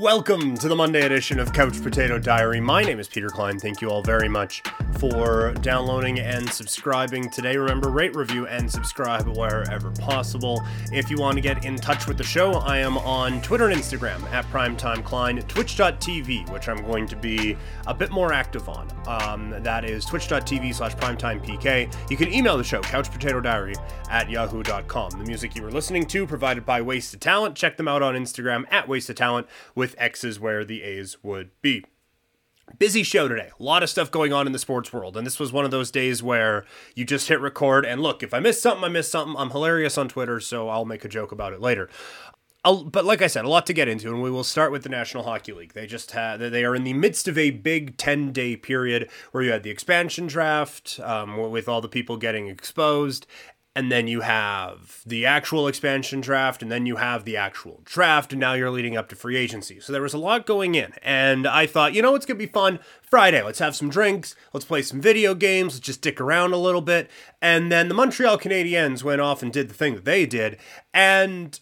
Welcome to the Monday edition of Couch Potato Diary. My name is Peter Klein. Thank you all very much for downloading and subscribing today. Remember, rate, review, and subscribe wherever possible. If you want to get in touch with the show, I am on Twitter and Instagram at Primetime twitch.tv, which I'm going to be a bit more active on. Um, that is twitch.tv slash primetimepk. You can email the show, couchpotatodiary at yahoo.com. The music you were listening to provided by Waste of Talent. Check them out on Instagram at Waste of Talent with X's where the A's would be. Busy show today. A lot of stuff going on in the sports world. And this was one of those days where you just hit record and look, if I miss something, I miss something. I'm hilarious on Twitter, so I'll make a joke about it later. I'll, but like I said, a lot to get into, and we will start with the National Hockey League. They just had they are in the midst of a big ten day period where you had the expansion draft um, with all the people getting exposed, and then you have the actual expansion draft, and then you have the actual draft, and now you're leading up to free agency. So there was a lot going in, and I thought, you know, it's gonna be fun. Friday, let's have some drinks, let's play some video games, let's just dick around a little bit. And then the Montreal Canadiens went off and did the thing that they did, and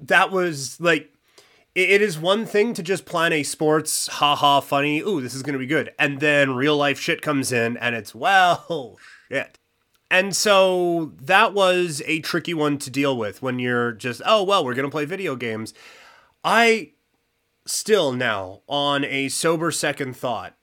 that was like it is one thing to just plan a sports haha funny ooh this is going to be good and then real life shit comes in and it's well shit and so that was a tricky one to deal with when you're just, oh, well, we're going to play video games. I still now, on a sober second thought,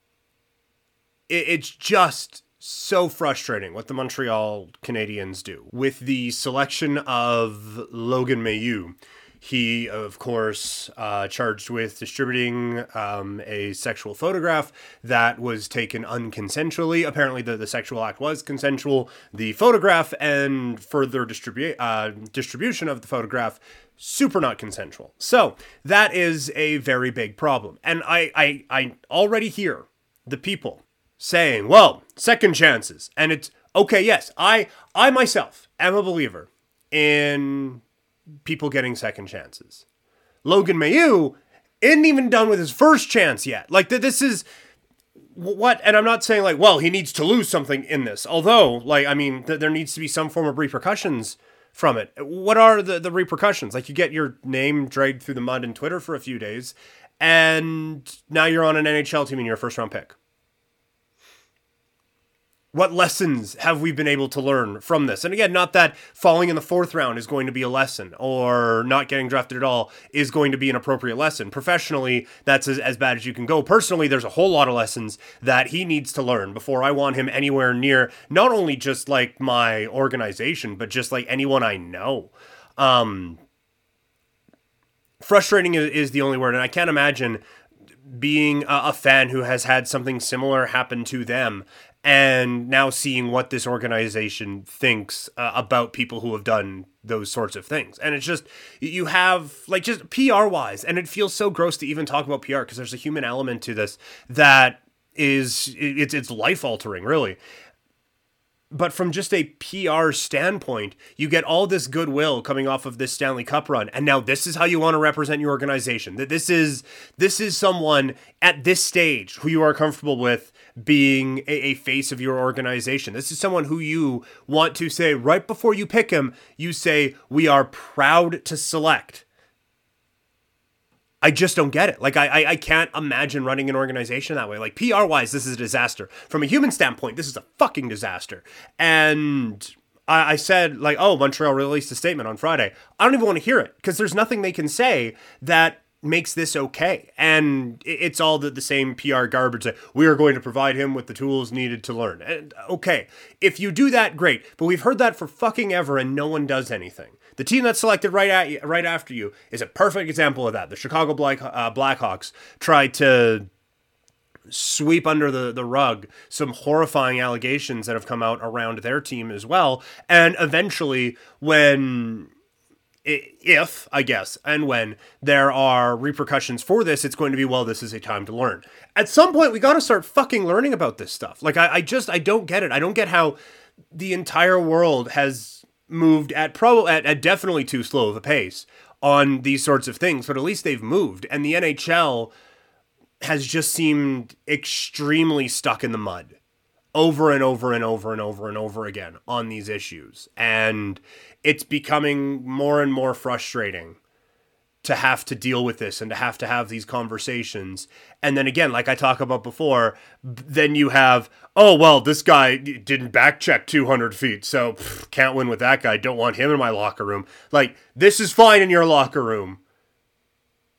it's just so frustrating what the Montreal Canadiens do with the selection of Logan Mailloux he, of course, uh, charged with distributing um, a sexual photograph that was taken unconsensually. Apparently, the, the sexual act was consensual. The photograph and further distribu- uh, distribution of the photograph super not consensual. So that is a very big problem. And I, I, I already hear the people saying, well, second chances. And it's okay, yes, I, I myself am a believer in people getting second chances. Logan Mailloux isn't even done with his first chance yet. Like this is what, and I'm not saying like, well, he needs to lose something in this. Although, like, I mean, th- there needs to be some form of repercussions from it. What are the the repercussions? Like, you get your name dragged through the mud in Twitter for a few days, and now you're on an NHL team and you're a first round pick. What lessons have we been able to learn from this? And again, not that falling in the fourth round is going to be a lesson or not getting drafted at all is going to be an appropriate lesson. Professionally, that's as, as bad as you can go. Personally, there's a whole lot of lessons that he needs to learn before I want him anywhere near not only just like my organization, but just like anyone I know. Um, frustrating is, the only word. And I can't imagine being a, fan who has had something similar happen to them and now seeing what this organization thinks uh, about people who have done those sorts of things. And it's just you have like just pr wise and it feels so gross to even talk about pr because there's a human element to this that is it's it's life altering really but from just a PR standpoint, you get all this goodwill coming off of this Stanley Cup run, and now this is how you want to represent your organization. That this is this is someone at this stage who you are comfortable with being a, a, face of your organization. This is someone who you want to say right before you pick him, you say, We are proud to select. I just don't get it. Like I, I, I can't imagine running an organization that way. Like PR wise, this is a disaster. From a human standpoint, this is a fucking disaster. And I, I said like, oh, Montreal released a statement on Friday. I don't even want to hear it because there's nothing they can say that makes this okay. And it's all the, the same PR garbage that we are going to provide him with the tools needed to learn. And okay, if you do that, great. But we've heard that for fucking ever and no one does anything. The team that's selected right at you, right after you is a perfect example of that. The Chicago Black, uh, Blackhawks tried to sweep under the, the rug some horrifying allegations that have come out around their team as well. And eventually, when if, I guess, and when there are repercussions for this, it's going to be, well, this is a time to learn. At some point, we got to start fucking learning about this stuff. Like, I, I just, I don't get it. I don't get how the entire world has moved at probably at, at definitely too slow of a pace on these sorts of things, but at least they've moved. And the NHL has just seemed extremely stuck in the mud over and over and over and over and over again on these issues. And it's becoming more and more frustrating to have to deal with this and to have to have these conversations. And then again, like I talked about before, then you have, oh, well, this guy didn't back check 200 feet, so pff, can't win with that guy. Don't want him in my locker room. Like, this is fine in your locker room.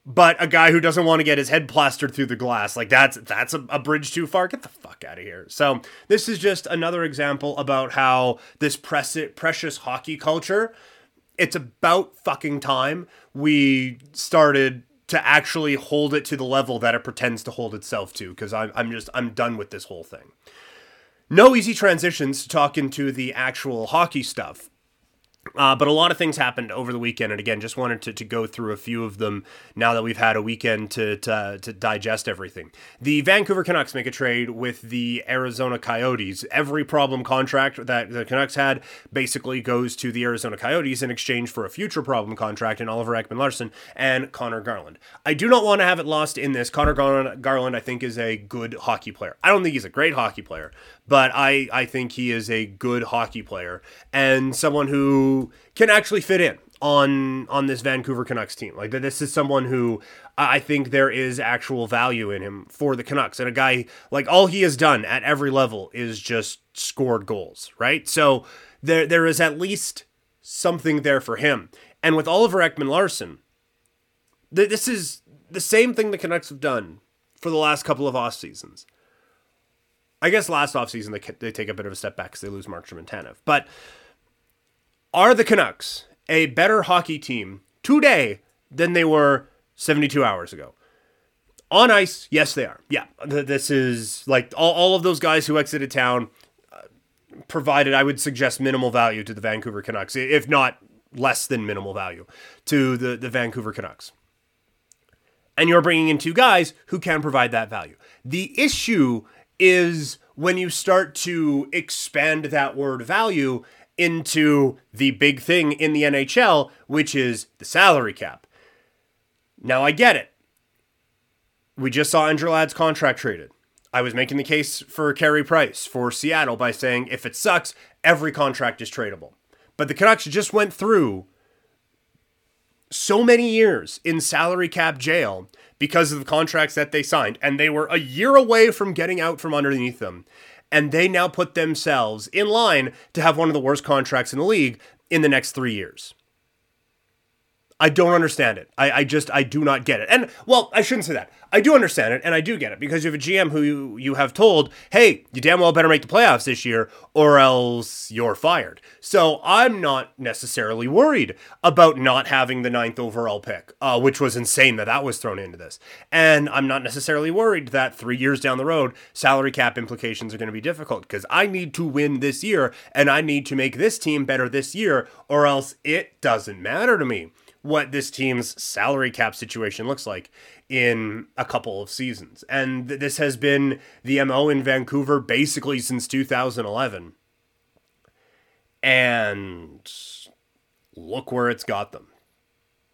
But a guy who doesn't want to get his head plastered through the glass, like that's that's a, a bridge too far. Get the fuck out of here. So this is just another example about how this precious hockey culture it's about fucking time we started to actually hold it to the level that it pretends to hold itself to because I'm, I'm just i'm done with this whole thing. No easy transitions to talk into the actual hockey stuff uh, but a lot of things happened over the weekend, and again, just wanted to, to go through a few of them now that we've had a weekend to, to, to digest everything. The Vancouver Canucks make a trade with the Arizona Coyotes. Every problem contract that the Canucks had basically goes to the Arizona Coyotes in exchange for a future problem contract in Oliver Ekman Larsson and Conor Garland. I do not want to have it lost in this. Conor Garland, I think, is a good hockey player. I don't think he's a great hockey player, but I, I think he is a good hockey player and someone who can actually fit in on on this Vancouver Canucks team. Like this is someone who I think there is actual value in him for the Canucks. And a guy like all he has done at every level is just scored goals, right? So there there is at least something there for him. And with Oliver Ekman Larsson, th- this is the same thing the Canucks have done for the last couple of off seasons. I guess last offseason they, they take a bit of a step back because they lose Markstrom and Tanev. But are the Canucks a better hockey team today than they were 72 hours ago? On ice, yes, they are. Yeah, this is like all, all of those guys who exited town uh, provided, I would suggest, minimal value to the Vancouver Canucks, if not less than minimal value to the, the Vancouver Canucks. And you're bringing in two guys who can provide that value. The issue is when you start to expand that word value into the big thing in the NHL, which is the salary cap. Now, I get it. We just saw Andrew Ladd's contract traded. I was making the case for Carey Price for Seattle by saying if it sucks, every contract is tradable. But the Canucks just went through so many years in salary cap jail because of the contracts that they signed, and they were a year away from getting out from underneath them. And they now put themselves in line to have one of the worst contracts in the league in the next three years. I don't understand it. I, I just I do not get it. And well, I shouldn't say that. I do understand it, and I do get it because you have a GM who you, you have told, "Hey, you damn well better make the playoffs this year, or else you're fired." So I'm not necessarily worried about not having the ninth overall pick, uh, which was insane that that was thrown into this, and I'm not necessarily worried that three years down the road, salary cap implications are going to be difficult because I need to win this year, and I need to make this team better this year, or else it doesn't matter to me what this team's salary cap situation looks like in a couple of seasons. And th- this has been the MO in Vancouver basically since 2011. And look where it's got them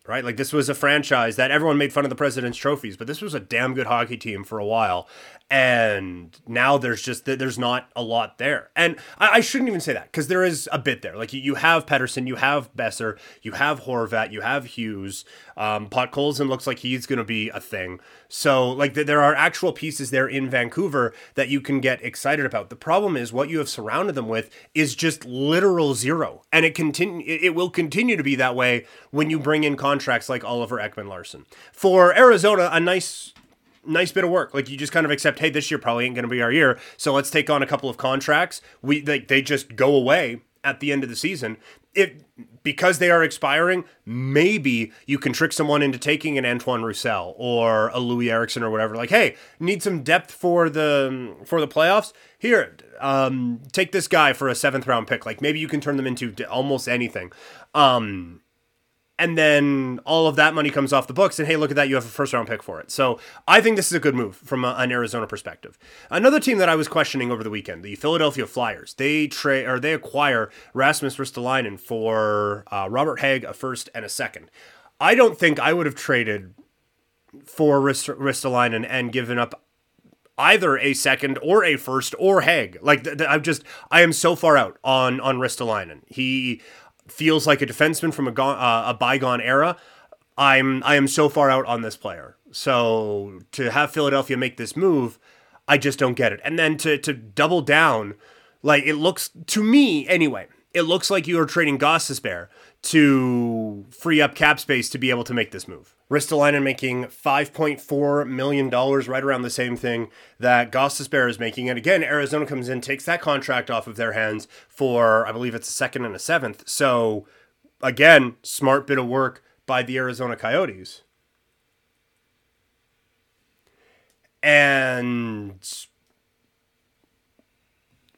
right? Like this was a franchise that everyone made fun of the President's trophies, but this was a damn good hockey team for a while. And now there's just there's not a lot there, and I, I shouldn't even say that because there is a bit there. Like you, you have Pettersson you have Boeser you have Horvat, you have Hughes. Um, Podkolzin looks like he's going to be a thing. So like there are actual pieces there in Vancouver that you can get excited about. The problem is what you have surrounded them with is just literal zero, and it continue it will continue to be that way when you bring in contracts like Oliver Ekman Larsson For Arizona, a nice nice bit of work. Like you just kind of accept, hey, this year probably ain't going to be our year, so let's take on a couple of contracts. We they, they just go away at the end of the season. It because they are expiring, maybe you can trick someone into taking an Antoine Roussel or a Louis Eriksson or whatever. Like, hey, need some depth for the for the playoffs. Here, um, take this guy for a seventh round pick. Like maybe you can turn them into almost anything. Um, and then all of that money comes off the books and hey look at that you have a first round pick for it so i think this is a good move from a, an arizona perspective another team that i was questioning over the weekend the philadelphia flyers they trade or they acquire rasmus ristolainen for uh, robert Hagg, a first and a second i don't think i would have traded for Rist- ristolainen and given up either a second or a first or Hagg. Like th- th- I'm just I am so far out on on Ristolainen. He feels like a defenseman from a, go- uh, a bygone era. I'm I am so far out on this player. So to have Philadelphia make this move, I just don't get it. And then to to double down, like it looks to me anyway, it looks like you are trading Gostisbehere to free up cap space to be able to make this move. Ristolainen making $5.4 million, right around the same thing that Gostisbehere is making. And again, Arizona comes in, takes that contract off of their hands for, I believe it's a second and a seventh. So, again, smart bit of work by the Arizona Coyotes. And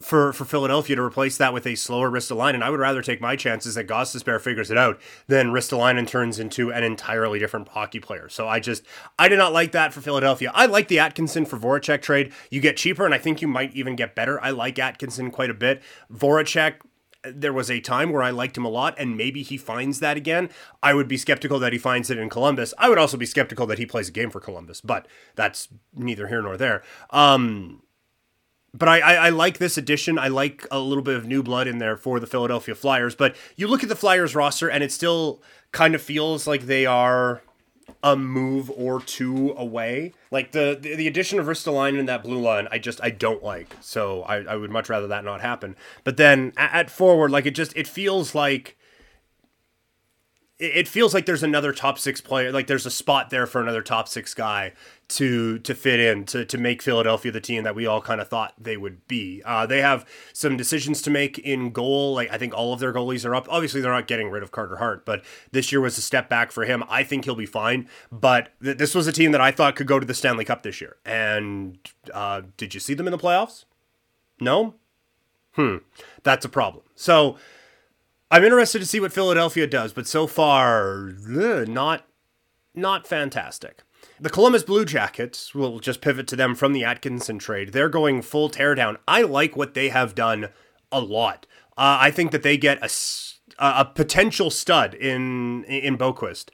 for, for Philadelphia to replace that with a slower Ristolainen, I would rather take my chances that Gostisbehere figures it out than Ristolainen turns into an entirely different hockey player. So I just, I did not like that for Philadelphia. I like the Atkinson for Voracek trade. You get cheaper, and I think you might even get better. I like Atkinson quite a bit. Voracek, there was a time where I liked him a lot, and maybe he finds that again. I would be skeptical that he finds it in Columbus. I would also be skeptical that he plays a game for Columbus, but that's neither here nor there. Um, but I, I, I, like this addition. I like a little bit of new blood in there for the Philadelphia Flyers. But you look at the Flyers roster, and it still kind of feels like they are a move or two away. Like the the, the addition of Ristolainen in that blue line, I just I don't like. So I, I would much rather that not happen. But then at, at forward, like it just it feels like it feels like there's another top six player, like there's a spot there for another top six guy to to fit in to to make Philadelphia the team that we all kind of thought they would be. Uh, they have some decisions to make in goal. Like I think all of their goalies are up. Obviously, they're not getting rid of Carter Hart, but this year was a step back for him. I think he'll be fine. But th- this was a team that I thought could go to the Stanley Cup this year. And uh, did you see them in the playoffs? No. Hmm, that's a problem. So I'm interested to see what Philadelphia does, but so far, ugh, not not fantastic. The Columbus Blue Jackets we'll just pivot to them from the Atkinson trade. They're going full teardown. I like what they have done a lot. Uh, I think that they get a a potential stud in in Boqvist.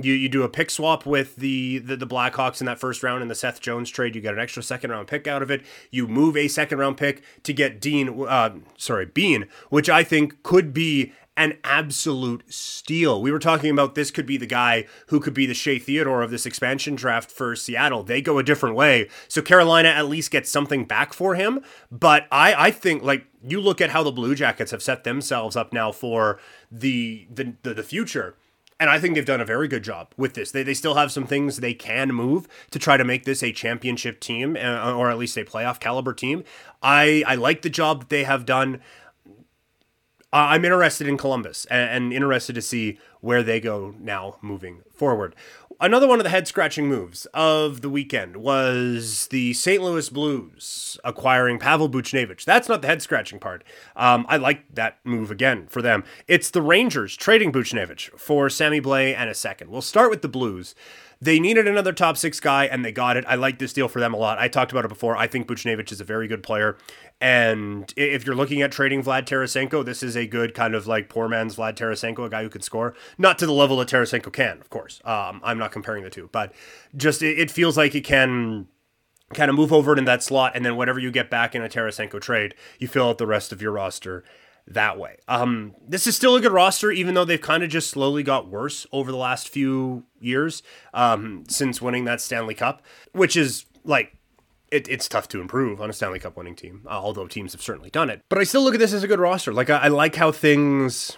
You you do a pick swap with the, the the Blackhawks in that first round in the Seth Jones trade. You get an extra second round pick out of it. You move a second round pick to get Dean, uh, sorry Bean, which I think could be an absolute steal. We were talking about this could be the guy who could be the Shea Theodore of this expansion draft for Seattle. They go a different way. So Carolina at least gets something back for him. But I, I think like you look at how the Blue Jackets have set themselves up now for the the, the, the future. And I think they've done a very good job with this. They, they still have some things they can move to try to make this a championship team, uh, or at least a playoff caliber team. I, I like the job that they have done. I'm interested in Columbus and, and interested to see where they go now moving forward. Another one of the head scratching moves of the weekend was the St. Louis Blues acquiring Pavel Buchnevich. That's not the head scratching part. Um, I like that move again for them. It's the Rangers trading Buchnevich for Sammy Blais and a second. We'll start with the Blues. They needed another top six guy, and they got it. I like this deal for them a lot. I talked about it before. I think Buchnevich is a very good player. And if you're looking at trading Vlad Tarasenko, this is a good kind of like poor man's Vlad Tarasenko, a guy who can score. Not to the level that Tarasenko can, of course. Um, I'm not comparing the two, but just it, feels like it can kind of move over it in that slot, and then whatever you get back in a Tarasenko trade, you fill out the rest of your roster that way. Um, this is still a good roster, even though they've kind of just slowly got worse over the last few years um, since winning that Stanley Cup, which is like it, it's tough to improve on a Stanley Cup winning team, uh, although teams have certainly done it. But I still look at this as a good roster. Like I, I like how things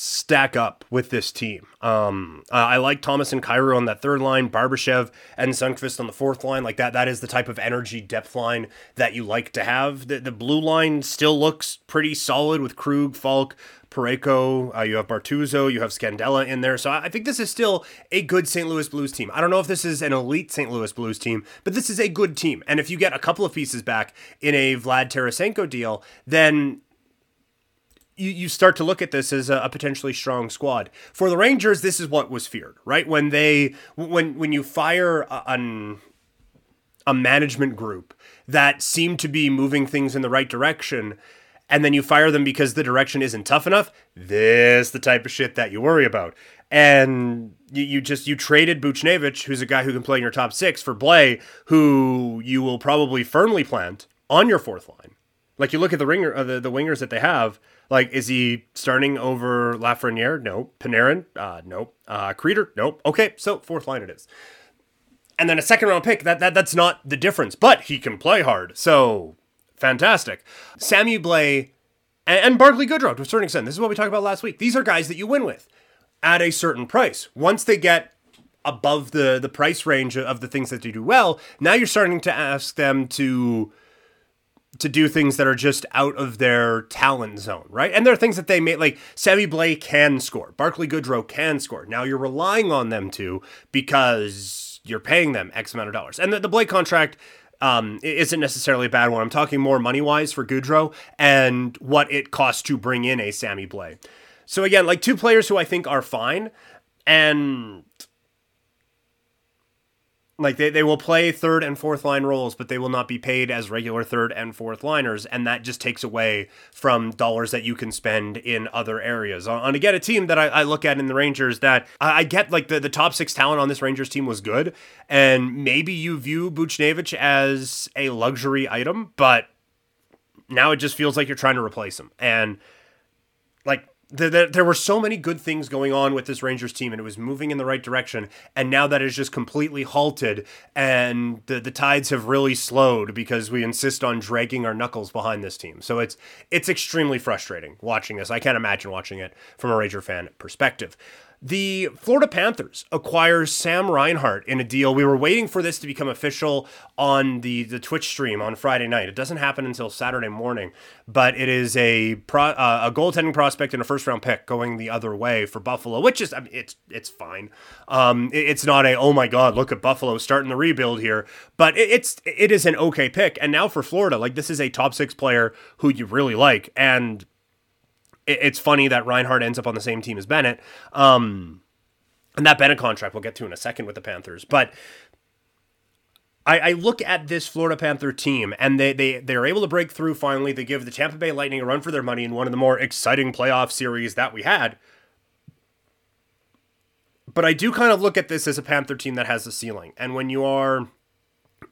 stack up with this team. Um, uh, I like Thomas and Kyrou on that third line, Barbashev and Sundqvist on the fourth line. Like that, that is the type of energy depth line that you like to have. The, the blue line still looks pretty solid with Krug, Faulk, Parayko, uh, you have Bortuzzo, you have Scandella in there. So I think this is still a good St. Louis Blues team. I don't know if this is an elite St. Louis Blues team, but this is a good team. And if you get a couple of pieces back in a Vlad Tarasenko deal, then you, you start to look at this as a, potentially strong squad. For the Rangers, this is what was feared, right? When they when when you fire an, a management group that seemed to be moving things in the right direction, and then you fire them because the direction isn't tough enough, this the type of shit that you worry about. And you, you just you traded Buchnevich, who's a guy who can play in your top six, for Blais, who you will probably firmly plant on your fourth line. Like you look at the ringer, uh, the, the wingers that they have, Like, is he starting over Lafreniere? No. Panarin? Uh, nope. Uh, Kreider? Nope. Okay, so fourth line it is. And then a second round pick, that, that that's not the difference, but he can play hard. So fantastic. Sammy Blais and, and Barclay Goodrow to a certain extent. This is what we talked about last week. These are guys that you win with at a certain price. Once they get above the the price range of the things that they do well, now you're starting to ask them to to do things that are just out of their talent zone, right? And there are things that they may like Sammy Blais can score, Barclay Goodrow can score. Now you're relying on them to because you're paying them X amount of dollars. And the, the Blais contract um, isn't necessarily a bad one. I'm talking more money wise for Goodrow and what it costs to bring in a Sammy Blais. So again, like two players who I think are fine, and like they, they will play third and fourth line roles, but they will not be paid as regular third and fourth liners, and that just takes away from dollars that you can spend in other areas. On, on again, a team that I, I, look at in the Rangers that I, I, get like the, the top six talent on this Rangers team was good, and maybe you view Buchnevich as a luxury item, but now it just feels like you're trying to replace him. And like there, there were so many good things going on with this Rangers team, and it was moving in the right direction. And now that is just completely halted, and the, the tides have really slowed because we insist on dragging our knuckles behind this team. So it's it's extremely frustrating watching this. I can't imagine watching it from a Ranger fan perspective. The Florida Panthers acquires Sam Reinhart in a deal. We were waiting for this to become official on the, the Twitch stream on Friday night. It doesn't happen until Saturday morning, but it is a pro, uh, a goaltending prospect and a first round pick going the other way for Buffalo, which is I mean, it's it's fine. Um, it, it's not a oh my god look at Buffalo starting the rebuild here, but it, it's it is an okay pick. And now for Florida, like this is a top six player who you really like and it's funny that Reinhart ends up on the same team as Bennett. Um, and that Bennett contract we'll get to in a second with the Panthers. But I, I, look at this Florida Panther team and they, they, they're able to break through finally. They give the Tampa Bay Lightning a run for their money in one of the more exciting playoff series that we had. But I do kind of look at this as a Panther team that has a ceiling. And when you are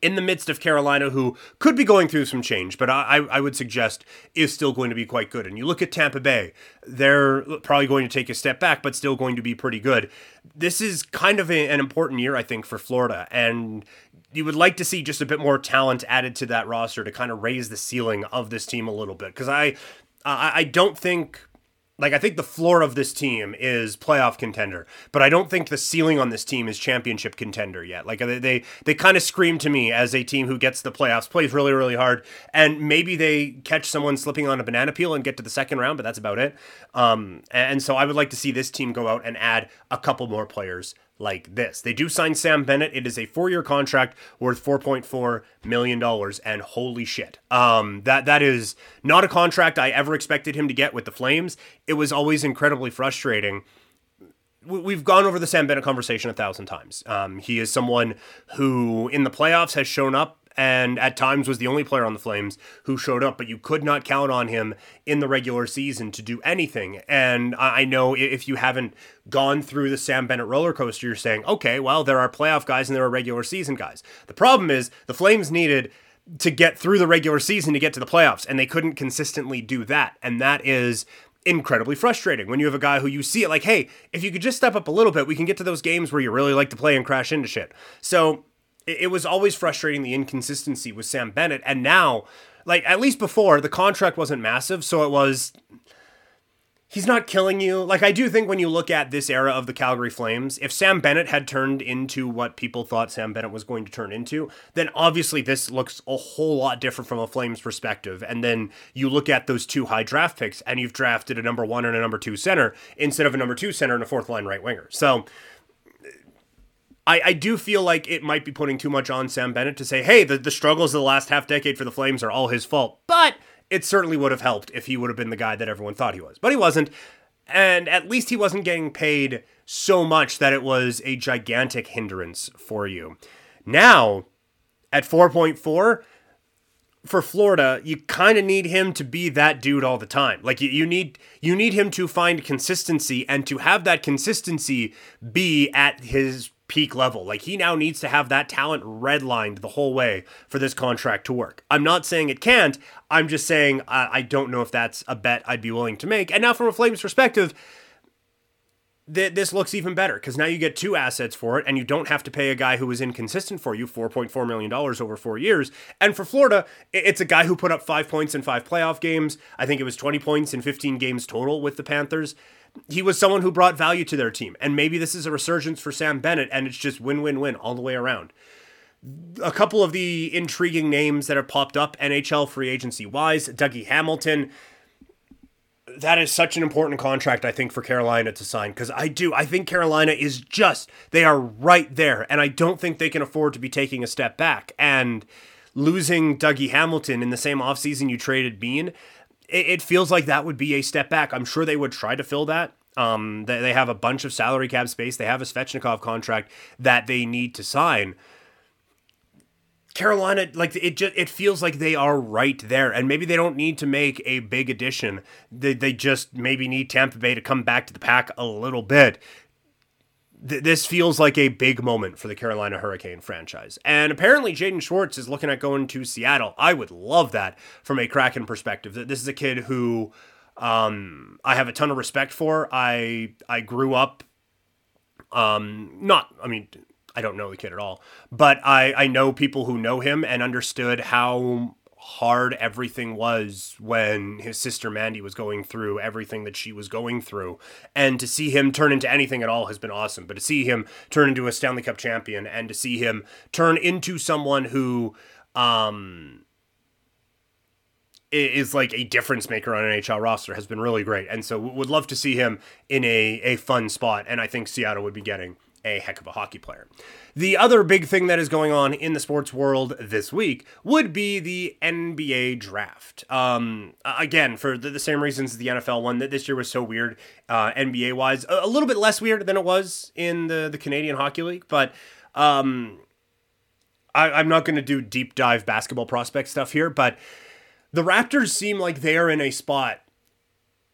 in the midst of Carolina, who could be going through some change, but I, I would suggest is still going to be quite good. And you look at Tampa Bay, they're probably going to take a step back, but still going to be pretty good. This is kind of a, an important year, I think, for Florida. And you would like to see just a bit more talent added to that roster to kind of raise the ceiling of this team a little bit. Because I, I, I don't think like I think the floor of this team is playoff contender, but I don't think the ceiling on this team is championship contender yet. Like they they, they kind of scream to me as a team who gets the playoffs, plays really really hard, and maybe they catch someone slipping on a banana peel and get to the second round, but that's about it. Um, and so I would like to see this team go out and add a couple more players like this. They do sign Sam Bennett. It is a four-year contract worth 4.4 million dollars, and holy shit, um, that that is not a contract I ever expected him to get with the Flames. It was always incredibly frustrating. We've gone over the Sam Bennett conversation a thousand times. Um, he is someone who, in the playoffs, has shown up and at times was the only player on the Flames who showed up, but you could not count on him in the regular season to do anything. And I know if you haven't gone through the Sam Bennett roller coaster, you're saying, okay, well, there are playoff guys and there are regular season guys. The problem is the Flames needed to get through the regular season to get to the playoffs, and they couldn't consistently do that. And that is incredibly frustrating when you have a guy who you see it like, hey, if you could just step up a little bit, we can get to those games where you really like to play and crash into shit. So it, it was always frustrating the inconsistency with Sam Bennett. And now, like, at least before, the contract wasn't massive. So it was he's not killing you. Like I do think when you look at this era of the Calgary Flames, if Sam Bennett had turned into what people thought Sam Bennett was going to turn into, then obviously this looks a whole lot different from a Flames perspective. And then you look at those two high draft picks and you've drafted a number 1 and a number 2 center instead of a number 2 center and a fourth line right winger. So I, I do feel like it might be putting too much on Sam Bennett to say, hey, the, the struggles of the last half decade for the Flames are all his fault. But it certainly would have helped if he would have been the guy that everyone thought he was. But he wasn't. And at least he wasn't getting paid so much that it was a gigantic hindrance for you. Now, at 4.4, for Florida, you kind of need him to be that dude all the time. Like you, you need you need him to find consistency and to have that consistency be at his peak level. Like he now needs to have that talent redlined the whole way for this contract to work. I'm not saying it can't. I'm just saying I, I don't know if that's a bet I'd be willing to make. And now, from a Flames perspective, th- this looks even better because now you get two assets for it, and you don't have to pay a guy who was inconsistent for you $4.4 million over four years. And for Florida, it's a guy who put up five points in five playoff games. I think it was 20 points in 15 games total with the Panthers he was someone who brought value to their team. And maybe this is a resurgence for Sam Bennett, and it's just win win win all the way around. A couple of the intriguing names that have popped up NHL free agency wise Dougie Hamilton. That is such an important contract, I think, for Carolina to sign because I do. I think Carolina is just, they are right there. And I don't think they can afford to be taking a step back. And losing Dougie Hamilton in the same offseason you traded Bean, it, feels like that would be a step back. I'm sure they would try to fill that. Um, they, they have a bunch of salary cap space. They have a Svechnikov contract that they need to sign. Carolina, like it just it feels like they are right there, and maybe they don't need to make a big addition. They they just maybe need Tampa Bay to come back to the pack a little bit th- this feels like a big moment for the Carolina Hurricane franchise. And apparently, Jaden Schwartz is looking at going to Seattle. I would love that from a Kraken perspective. That this is a kid who um, I have a ton of respect for. I I grew up, um, not I mean I don't know the kid at all, but I I know people who know him and understood how hard everything was when his sister Mandy was going through everything that she was going through. And to see him turn into anything at all has been awesome. But to see him turn into a Stanley Cup champion and to see him turn into someone who um is like a difference maker on an NHL roster has been really great. And so would love to see him in a, a fun spot. And I think Seattle would be getting a heck of a hockey player. The other big thing that is going on in the sports world this week would be the NBA draft. Um, again, for the, the, same reasons the NFL one, that this year was so weird, uh, NBA wise, a, a, little bit less weird than it was in the, the Canadian Hockey League, but um, I, am not going to do deep dive basketball prospect stuff here, but the Raptors seem like they are in a spot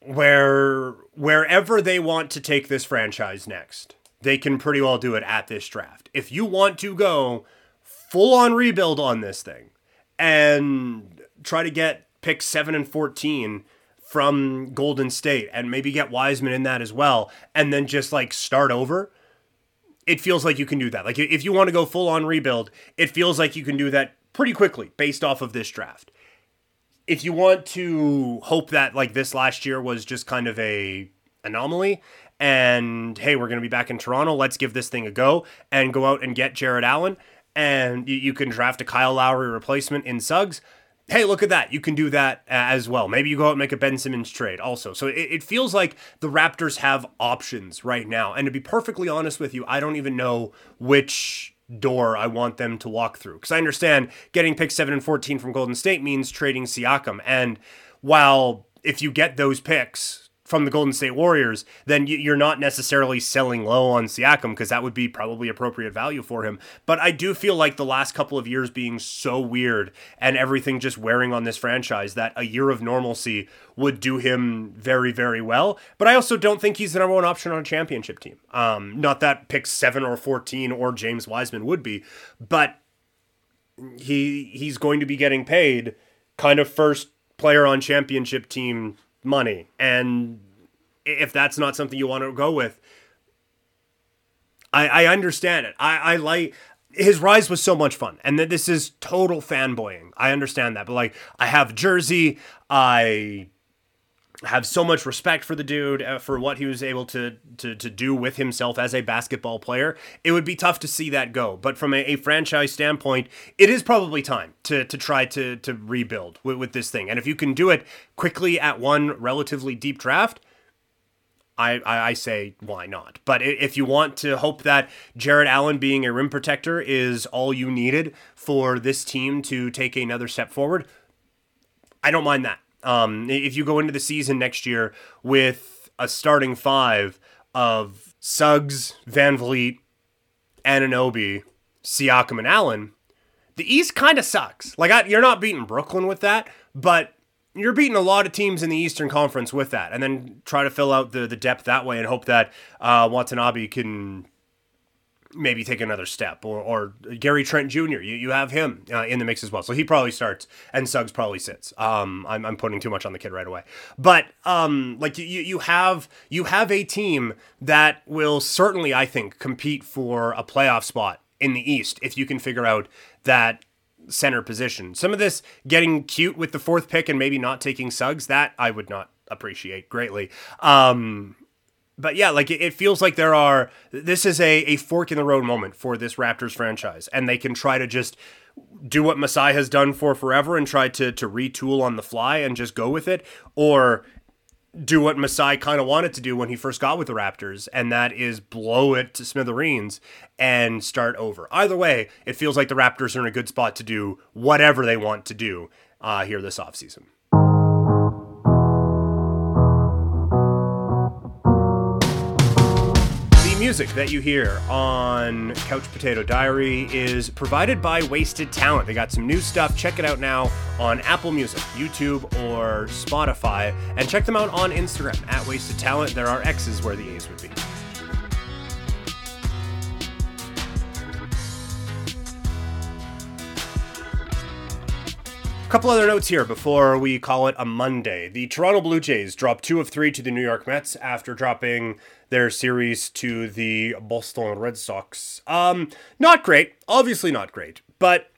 where wherever they want to take this franchise next they can pretty well do it at this draft. If you want to go full on rebuild on this thing and try to get pick 7 and 14 from Golden State and maybe get Wiseman in that as well and then just like start over, it feels like you can do that. Like if you want to go full on rebuild, it feels like you can do that pretty quickly based off of this draft. If you want to hope that like this last year was just kind of a anomaly and hey, we're going to be back in Toronto. Let's give this thing a go and go out and get Jarrett Allen. And you, you can draft a Kyle Lowry replacement in Suggs. Hey, look at that. You can do that uh, as well. Maybe you go out and make a Ben Simmons trade also. So it, it feels like the Raptors have options right now. And to be perfectly honest with you, I don't even know which door I want them to walk through. Because I understand getting pick 7 and 14 from Golden State means trading Siakam. And while if you get those picks, from the Golden State Warriors, then you're not necessarily selling low on Siakam because that would be probably appropriate value for him. But I do feel like the last couple of years being so weird and everything just wearing on this franchise that a year of normalcy would do him very, very well. But I also don't think he's the number one option on a championship team. Um, not that pick seven or 14 or James Wiseman would be, but he he's going to be getting paid kind of first player on championship team money. And if that's not something you want to go with, I, I understand it. I, I like his rise was so much fun and that this is total fanboying i understand that but like i have jersey i have so much respect for the dude uh, for what he was able to, to to do with himself as a basketball player. It would be tough to see that go, but from a, a franchise standpoint, it is probably time to to try to to rebuild with, with this thing. And if you can do it quickly at one relatively deep draft, I, I, say why not? But if you want to hope that Jarrett Allen being a rim protector is all you needed for this team to take another step forward, I don't mind that. Um, if you go into the season next year with a starting five of Suggs, Van Vleet, Anunoby, Siakam, and Allen, the East kind of sucks. Like I, you're not beating Brooklyn with that, but you're beating a lot of teams in the Eastern Conference with that, and then try to fill out the the depth that way and hope that uh, Watanabe can maybe take another step. Or, or Gary Trent Jr., you, you have him uh, in the mix as well. So he probably starts and Suggs probably sits. Um, I'm, I'm putting too much on the kid right away. But um, like you, you have you have a team that will certainly, I think, compete for a playoff spot in the East if you can figure out that center position. Some of this getting cute with the fourth pick and maybe not taking Suggs, that I would not appreciate greatly. Um, but yeah, like it, feels like there are. This is a, a fork in the road moment for this Raptors franchise, and they can try to just do what Masai has done for forever and try to to retool on the fly and just go with it, or do what Masai kind of wanted to do when he first got with the Raptors, and that is blow it to smithereens and start over. Either way, it feels like the Raptors are in a good spot to do whatever they want to do uh, here this offseason. Music that you hear on Couch Potato Diary is provided by Wasted Talent. They got some new stuff. Check it out now on Apple Music, YouTube, or Spotify. And check them out on Instagram at Wasted Talent. There are X's where the A's would be. A couple other notes here before we call it a Monday. The Toronto Blue Jays dropped two of three to the New York Mets after dropping their series to the Boston Red Sox. Um, not great, obviously not great, but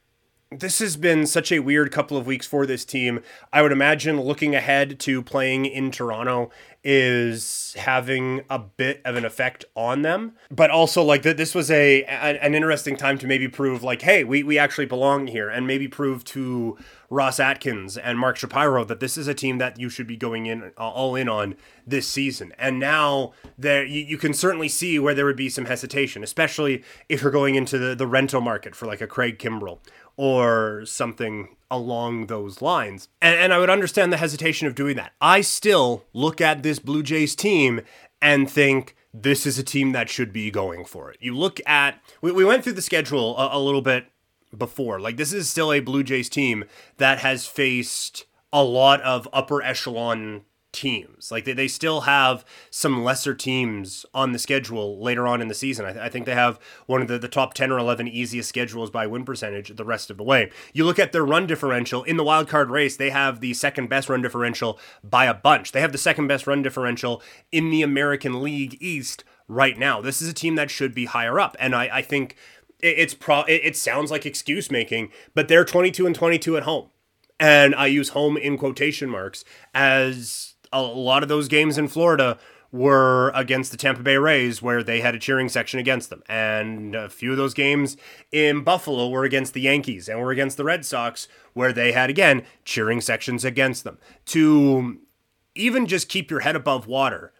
this has been such a weird couple of weeks for this team. I would imagine looking ahead to playing in Toronto is having a bit of an effect on them. But also, like that, this was a, an interesting time to maybe prove, like, hey, we we actually belong here, and maybe prove to Ross Atkins and Mark Shapiro that this is a team that you should be going in all in on this season. And now there, you, you can certainly see where there would be some hesitation, especially if you're going into the, the rental market for like a Craig Kimbrel or something along those lines. And, and I would understand the hesitation of doing that. I still look at this Blue Jays team and think this is a team that should be going for it. You look at, we, we went through the schedule a, a little bit before. Like, this is still a Blue Jays team that has faced a lot of upper echelon teams. Like they, they still have some lesser teams on the schedule later on in the season. I, th- I, think they have one of the, the top 10 or 11 easiest schedules by win percentage the rest of the way. You look at their run differential in the wild card race, they have the second best run differential by a bunch. They have the second best run differential in the American League East right now. This is a team that should be higher up. And I, I think it's pro it, it sounds like excuse making, but they're 22 and 22 at home. And I use home in quotation marks as a lot of those games in Florida were against the Tampa Bay Rays, where they had a cheering section against them. And a few of those games in Buffalo were against the Yankees and were against the Red Sox, where they had, again, cheering sections against them. To even just keep your head above water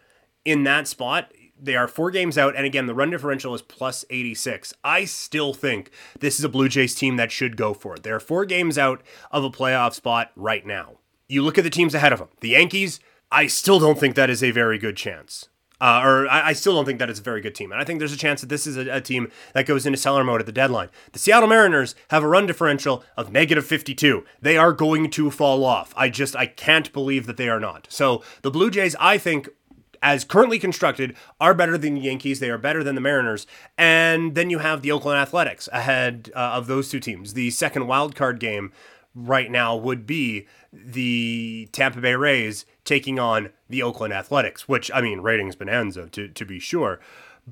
in that spot, they are four games out. And again, the run differential is plus 86. I still think this is a Blue Jays team that should go for it. They're four games out of a playoff spot right now. You look at the teams ahead of them the Yankees, I still don't think that is a very good chance. Uh, or I, I, still don't think that it's a very good team. And I think there's a chance that this is a, a, team that goes into seller mode at the deadline. The Seattle Mariners have a run differential of negative 52. They are going to fall off. I just, I can't believe that they are not. So the Blue Jays, I think, as currently constructed, are better than the Yankees. They are better than the Mariners. And then you have the Oakland Athletics ahead uh, of those two teams. The second wild card game right now would be the Tampa Bay Rays taking on the Oakland Athletics, which I mean ratings bonanza to to be sure,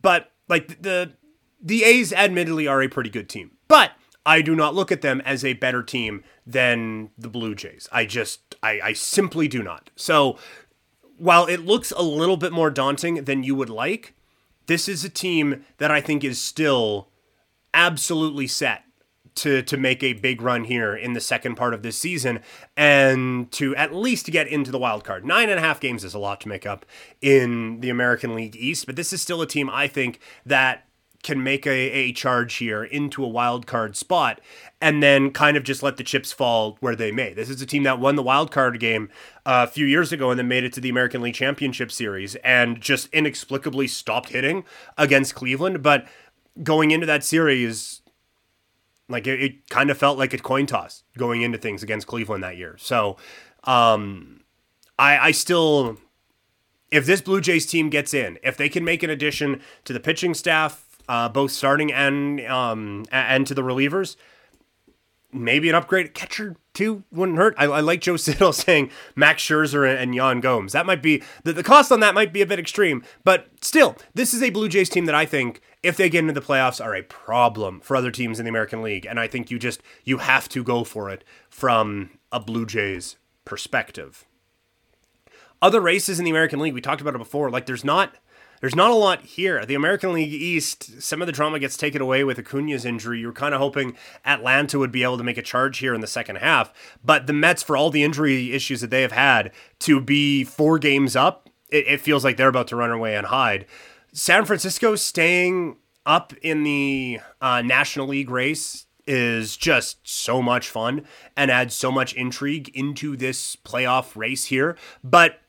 but like the the A's admittedly are a pretty good team, but I do not look at them as a better team than the Blue Jays. I just I, I simply do not. So while it looks a little bit more daunting than you would like, this is a team that I think is still absolutely set to to make a big run here in the second part of this season and to at least get into the wild card. Nine and a half games is a lot to make up in the American League East, but this is still a team I think that can make a, a charge here into a wild card spot and then kind of just let the chips fall where they may. This is a team that won the wild card game uh, a few years ago and then made it to the American League Championship Series and just inexplicably stopped hitting against Cleveland. But going into that series, like it, it kind of felt like a coin toss going into things against Cleveland that year. So um, I, I still, if this Blue Jays team gets in, if they can make an addition to the pitching staff, uh, both starting and um, and to the relievers. Maybe an upgrade catcher too wouldn't hurt. I, I like Joe Siddall saying Max Scherzer and, Yan Gomes. That might be the, the cost on that might be a bit extreme, but still, this is a Blue Jays team that I think, if they get into the playoffs, are a problem for other teams in the American League. And I think you just you have to go for it from a Blue Jays perspective. Other races in the American League, we talked about it before. Like there's not there's not a lot here. The American League East, some of the drama gets taken away with Acuna's injury. You were kind of hoping Atlanta would be able to make a charge here in the second half, but the Mets, for all the injury issues that they have had, to be four games up, it, it feels like they're about to run away and hide. San Francisco staying up in the uh, National League race is just so much fun and adds so much intrigue into this playoff race here. But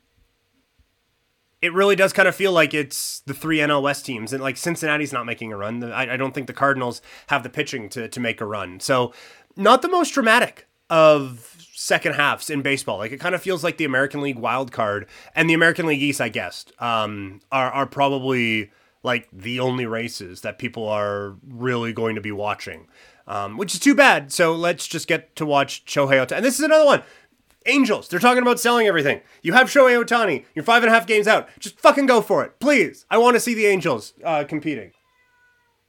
it really does kind of feel like it's the three NL West teams, and like Cincinnati's not making a run. I, I don't think the Cardinals have the pitching to to make a run. So, not the most dramatic of second halves in baseball. Like it kind of feels like the American League wild card and the American League East, I guess, um, are are probably like the only races that people are really going to be watching. Um, which is too bad. So let's just get to watch Shohei Ohtani. And this is another one. Angels, they're talking about selling everything. You have Shohei Ohtani. You're five and a half games out. Just fucking go for it, please. I want to see the Angels uh, competing.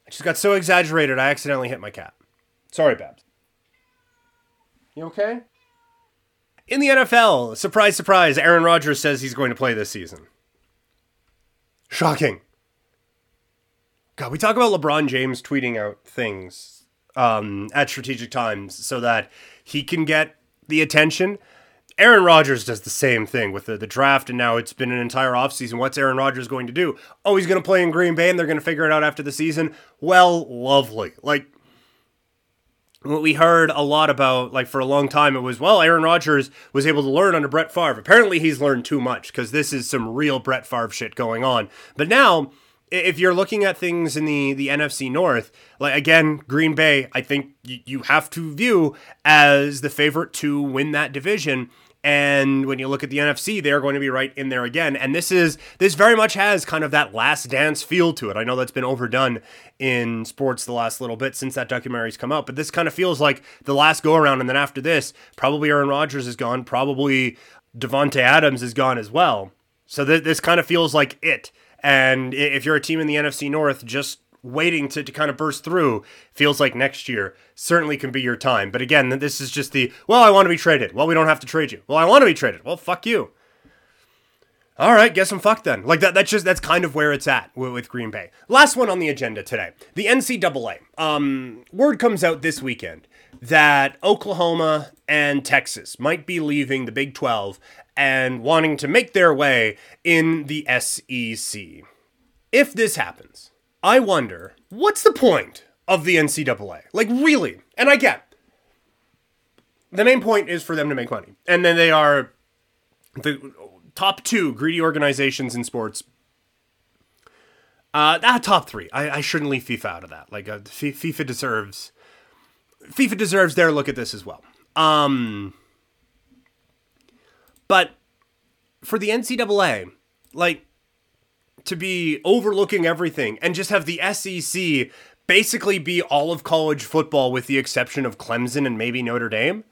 I just got so exaggerated, I accidentally hit my cat. Sorry, Babs. You okay? In the NFL, surprise, surprise, Aaron Rodgers says he's going to play this season. Shocking. God, we talk about LeBron James tweeting out things um, at strategic times so that he can get the attention Aaron Rodgers does the same thing with the, the draft, and now it's been an entire offseason. What's Aaron Rodgers going to do? Oh, he's going to play in Green Bay, and they're going to figure it out after the season. Well, lovely. Like, what we heard a lot about, like, for a long time, it was, well, Aaron Rodgers was able to learn under Brett Favre. Apparently, he's learned too much because this is some real Brett Favre shit going on. But now, if you're looking at things in the the NFC North, like again, Green Bay, I think you have to view as the favorite to win that division. And when you look at the NFC, they're going to be right in there again. And this is this very much has kind of that last dance feel to it. I know that's been overdone in sports the last little bit since that documentary's come out, but this kind of feels like the last go around. And then after this, probably Aaron Rodgers is gone, probably Davante Adams is gone as well. So th- this kind of feels like it. And if you're a team in the NFC North, just waiting to, to kind of burst through feels like next year certainly can be your time. But again, this is just the, well, I want to be traded. Well, we don't have to trade you. Well, I want to be traded. Well, fuck you. All right, guess I'm fucked then. Like that. That's just that's kind of where it's at with, Green Bay. Last one on the agenda today: the NCAA. Um, word comes out this weekend that Oklahoma and Texas might be leaving the Big 12 and wanting to make their way in the SEC. If this happens, I wonder what's the point of the NCAA? Like, really? And I get the main point is for them to make money. And then they are the top two greedy organizations in sports. Uh, ah, top three. I, I shouldn't leave FIFA out of that. Like, uh, FIFA deserves FIFA deserves their look at this as well. Um, but for the NCAA, like to be overlooking everything and just have the SEC basically be all of college football with the exception of Clemson and maybe Notre Dame.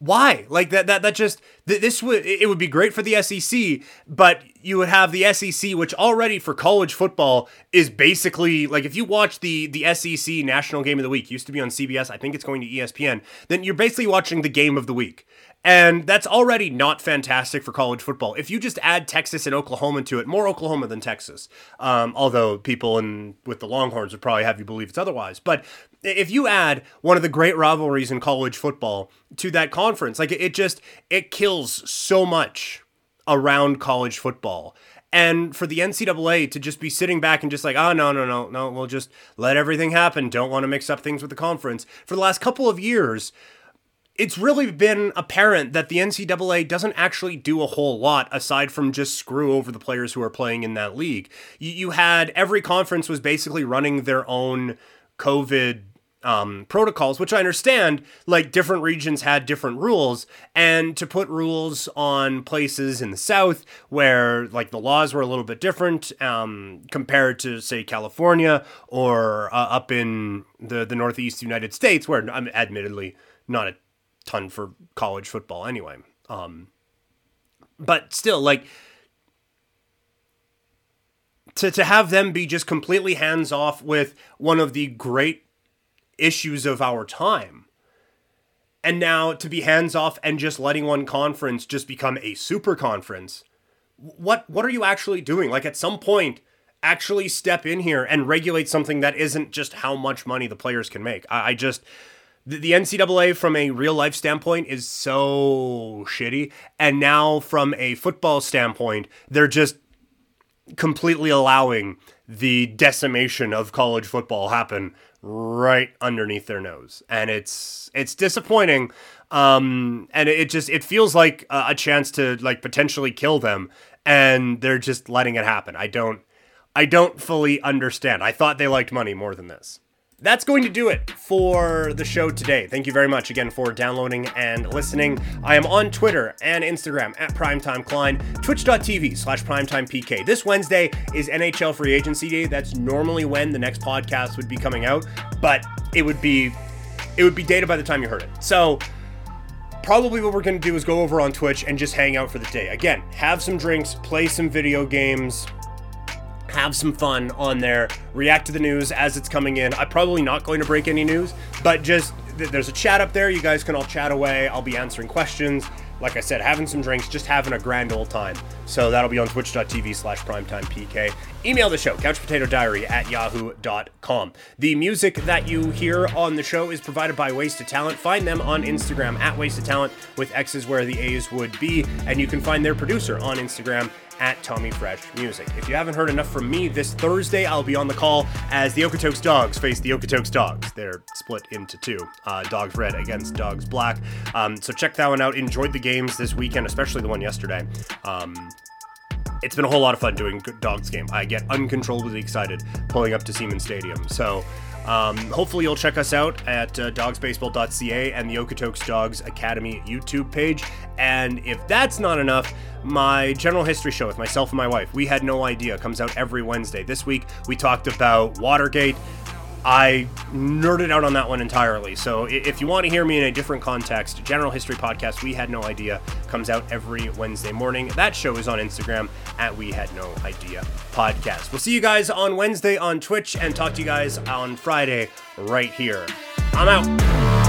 Why? Like that that that just this would it would be great for the SEC, but you would have the SEC which already for college football is basically like if you watch the the SEC National Game of the Week, used to be on CBS, I think it's going to ESPN, then you're basically watching the game of the week. And that's already not fantastic for college football. If you just add Texas and Oklahoma to it, more Oklahoma than Texas, um, although people in with the Longhorns would probably have you believe it's otherwise. But if you add one of the great rivalries in college football to that conference, like it just it kills so much around college football. And for the NCAA to just be sitting back and just like, oh, no, no, no, no, we'll just let everything happen. Don't want to mix up things with the conference. For the last couple of years, it's really been apparent that the NCAA doesn't actually do a whole lot aside from just screw over the players who are playing in that league. You, you had every conference was basically running their own COVID um, protocols, which I understand, like different regions had different rules, and to put rules on places in the South where like the laws were a little bit different um, compared to say California or uh, up in the the Northeast United States, where I'm admittedly not a ton for college football anyway. Um, but still, like to to have them be just completely hands off with one of the great issues of our time. And now to be hands off and just letting one conference just become a super conference. What what are you actually doing? Like at some point actually step in here and regulate something that isn't just how much money the players can make. I, I just the, the NCAA from a real life standpoint is so shitty. And now from a football standpoint, they're just completely allowing the decimation of college football happen right underneath their nose, and it's it's disappointing. Um, and it just it feels like a, a chance to like potentially kill them, and they're just letting it happen. I don't I don't fully understand. I thought they liked money more than this that's going to do it for the show today. Thank you very much again for downloading and listening. I am on Twitter and Instagram at PrimetimeKlein, twitch.tv slash PrimetimePK. This Wednesday is NHL Free Agency Day. That's normally when the next podcast would be coming out, but it would be it would be dated by the time you heard it. So probably what we're going to do is go over on Twitch and just hang out for the day. Again, have some drinks, play some video games, have some fun on there, react to the news as it's coming in. I'm probably not going to break any news, but just there's a chat up there. You guys can all chat away. I'll be answering questions. Like I said, having some drinks, just having a grand old time. So that'll be on twitch.tv slash primetimepk. Email the show, couchpotatodiary at yahoo.com. The music that you hear on the show is provided by Waste of Talent. Find them on Instagram at Wasted Talent with X's where the A's would be. And you can find their producer on Instagram at Tommy Fresh Music. If you haven't heard enough from me, this Thursday I'll be on the call as the Okotoks Dawgs face the Okotoks Dawgs. They're split into two uh, Dogs Red against Dogs Black. Um, so check that one out. Enjoyed the games this weekend, especially the one yesterday. Um, it's been a whole lot of fun doing Dogs game. I get uncontrollably excited pulling up to Seaman Stadium. So um, hopefully, you'll check us out at uh, dogsbaseball.ca and the Okotoks Dawgs Academy YouTube page. And if that's not enough, my general history show with myself and my wife, We Had No Idea, comes out every Wednesday. This week, we talked about Watergate. I nerded out on that one entirely. So if you want to hear me in a different context, General History Podcast, We Had No Idea, comes out every Wednesday morning. That show is on Instagram at We Had No Idea Podcast. We'll see you guys on Wednesday on Twitch and talk to you guys on Friday right here. I'm out.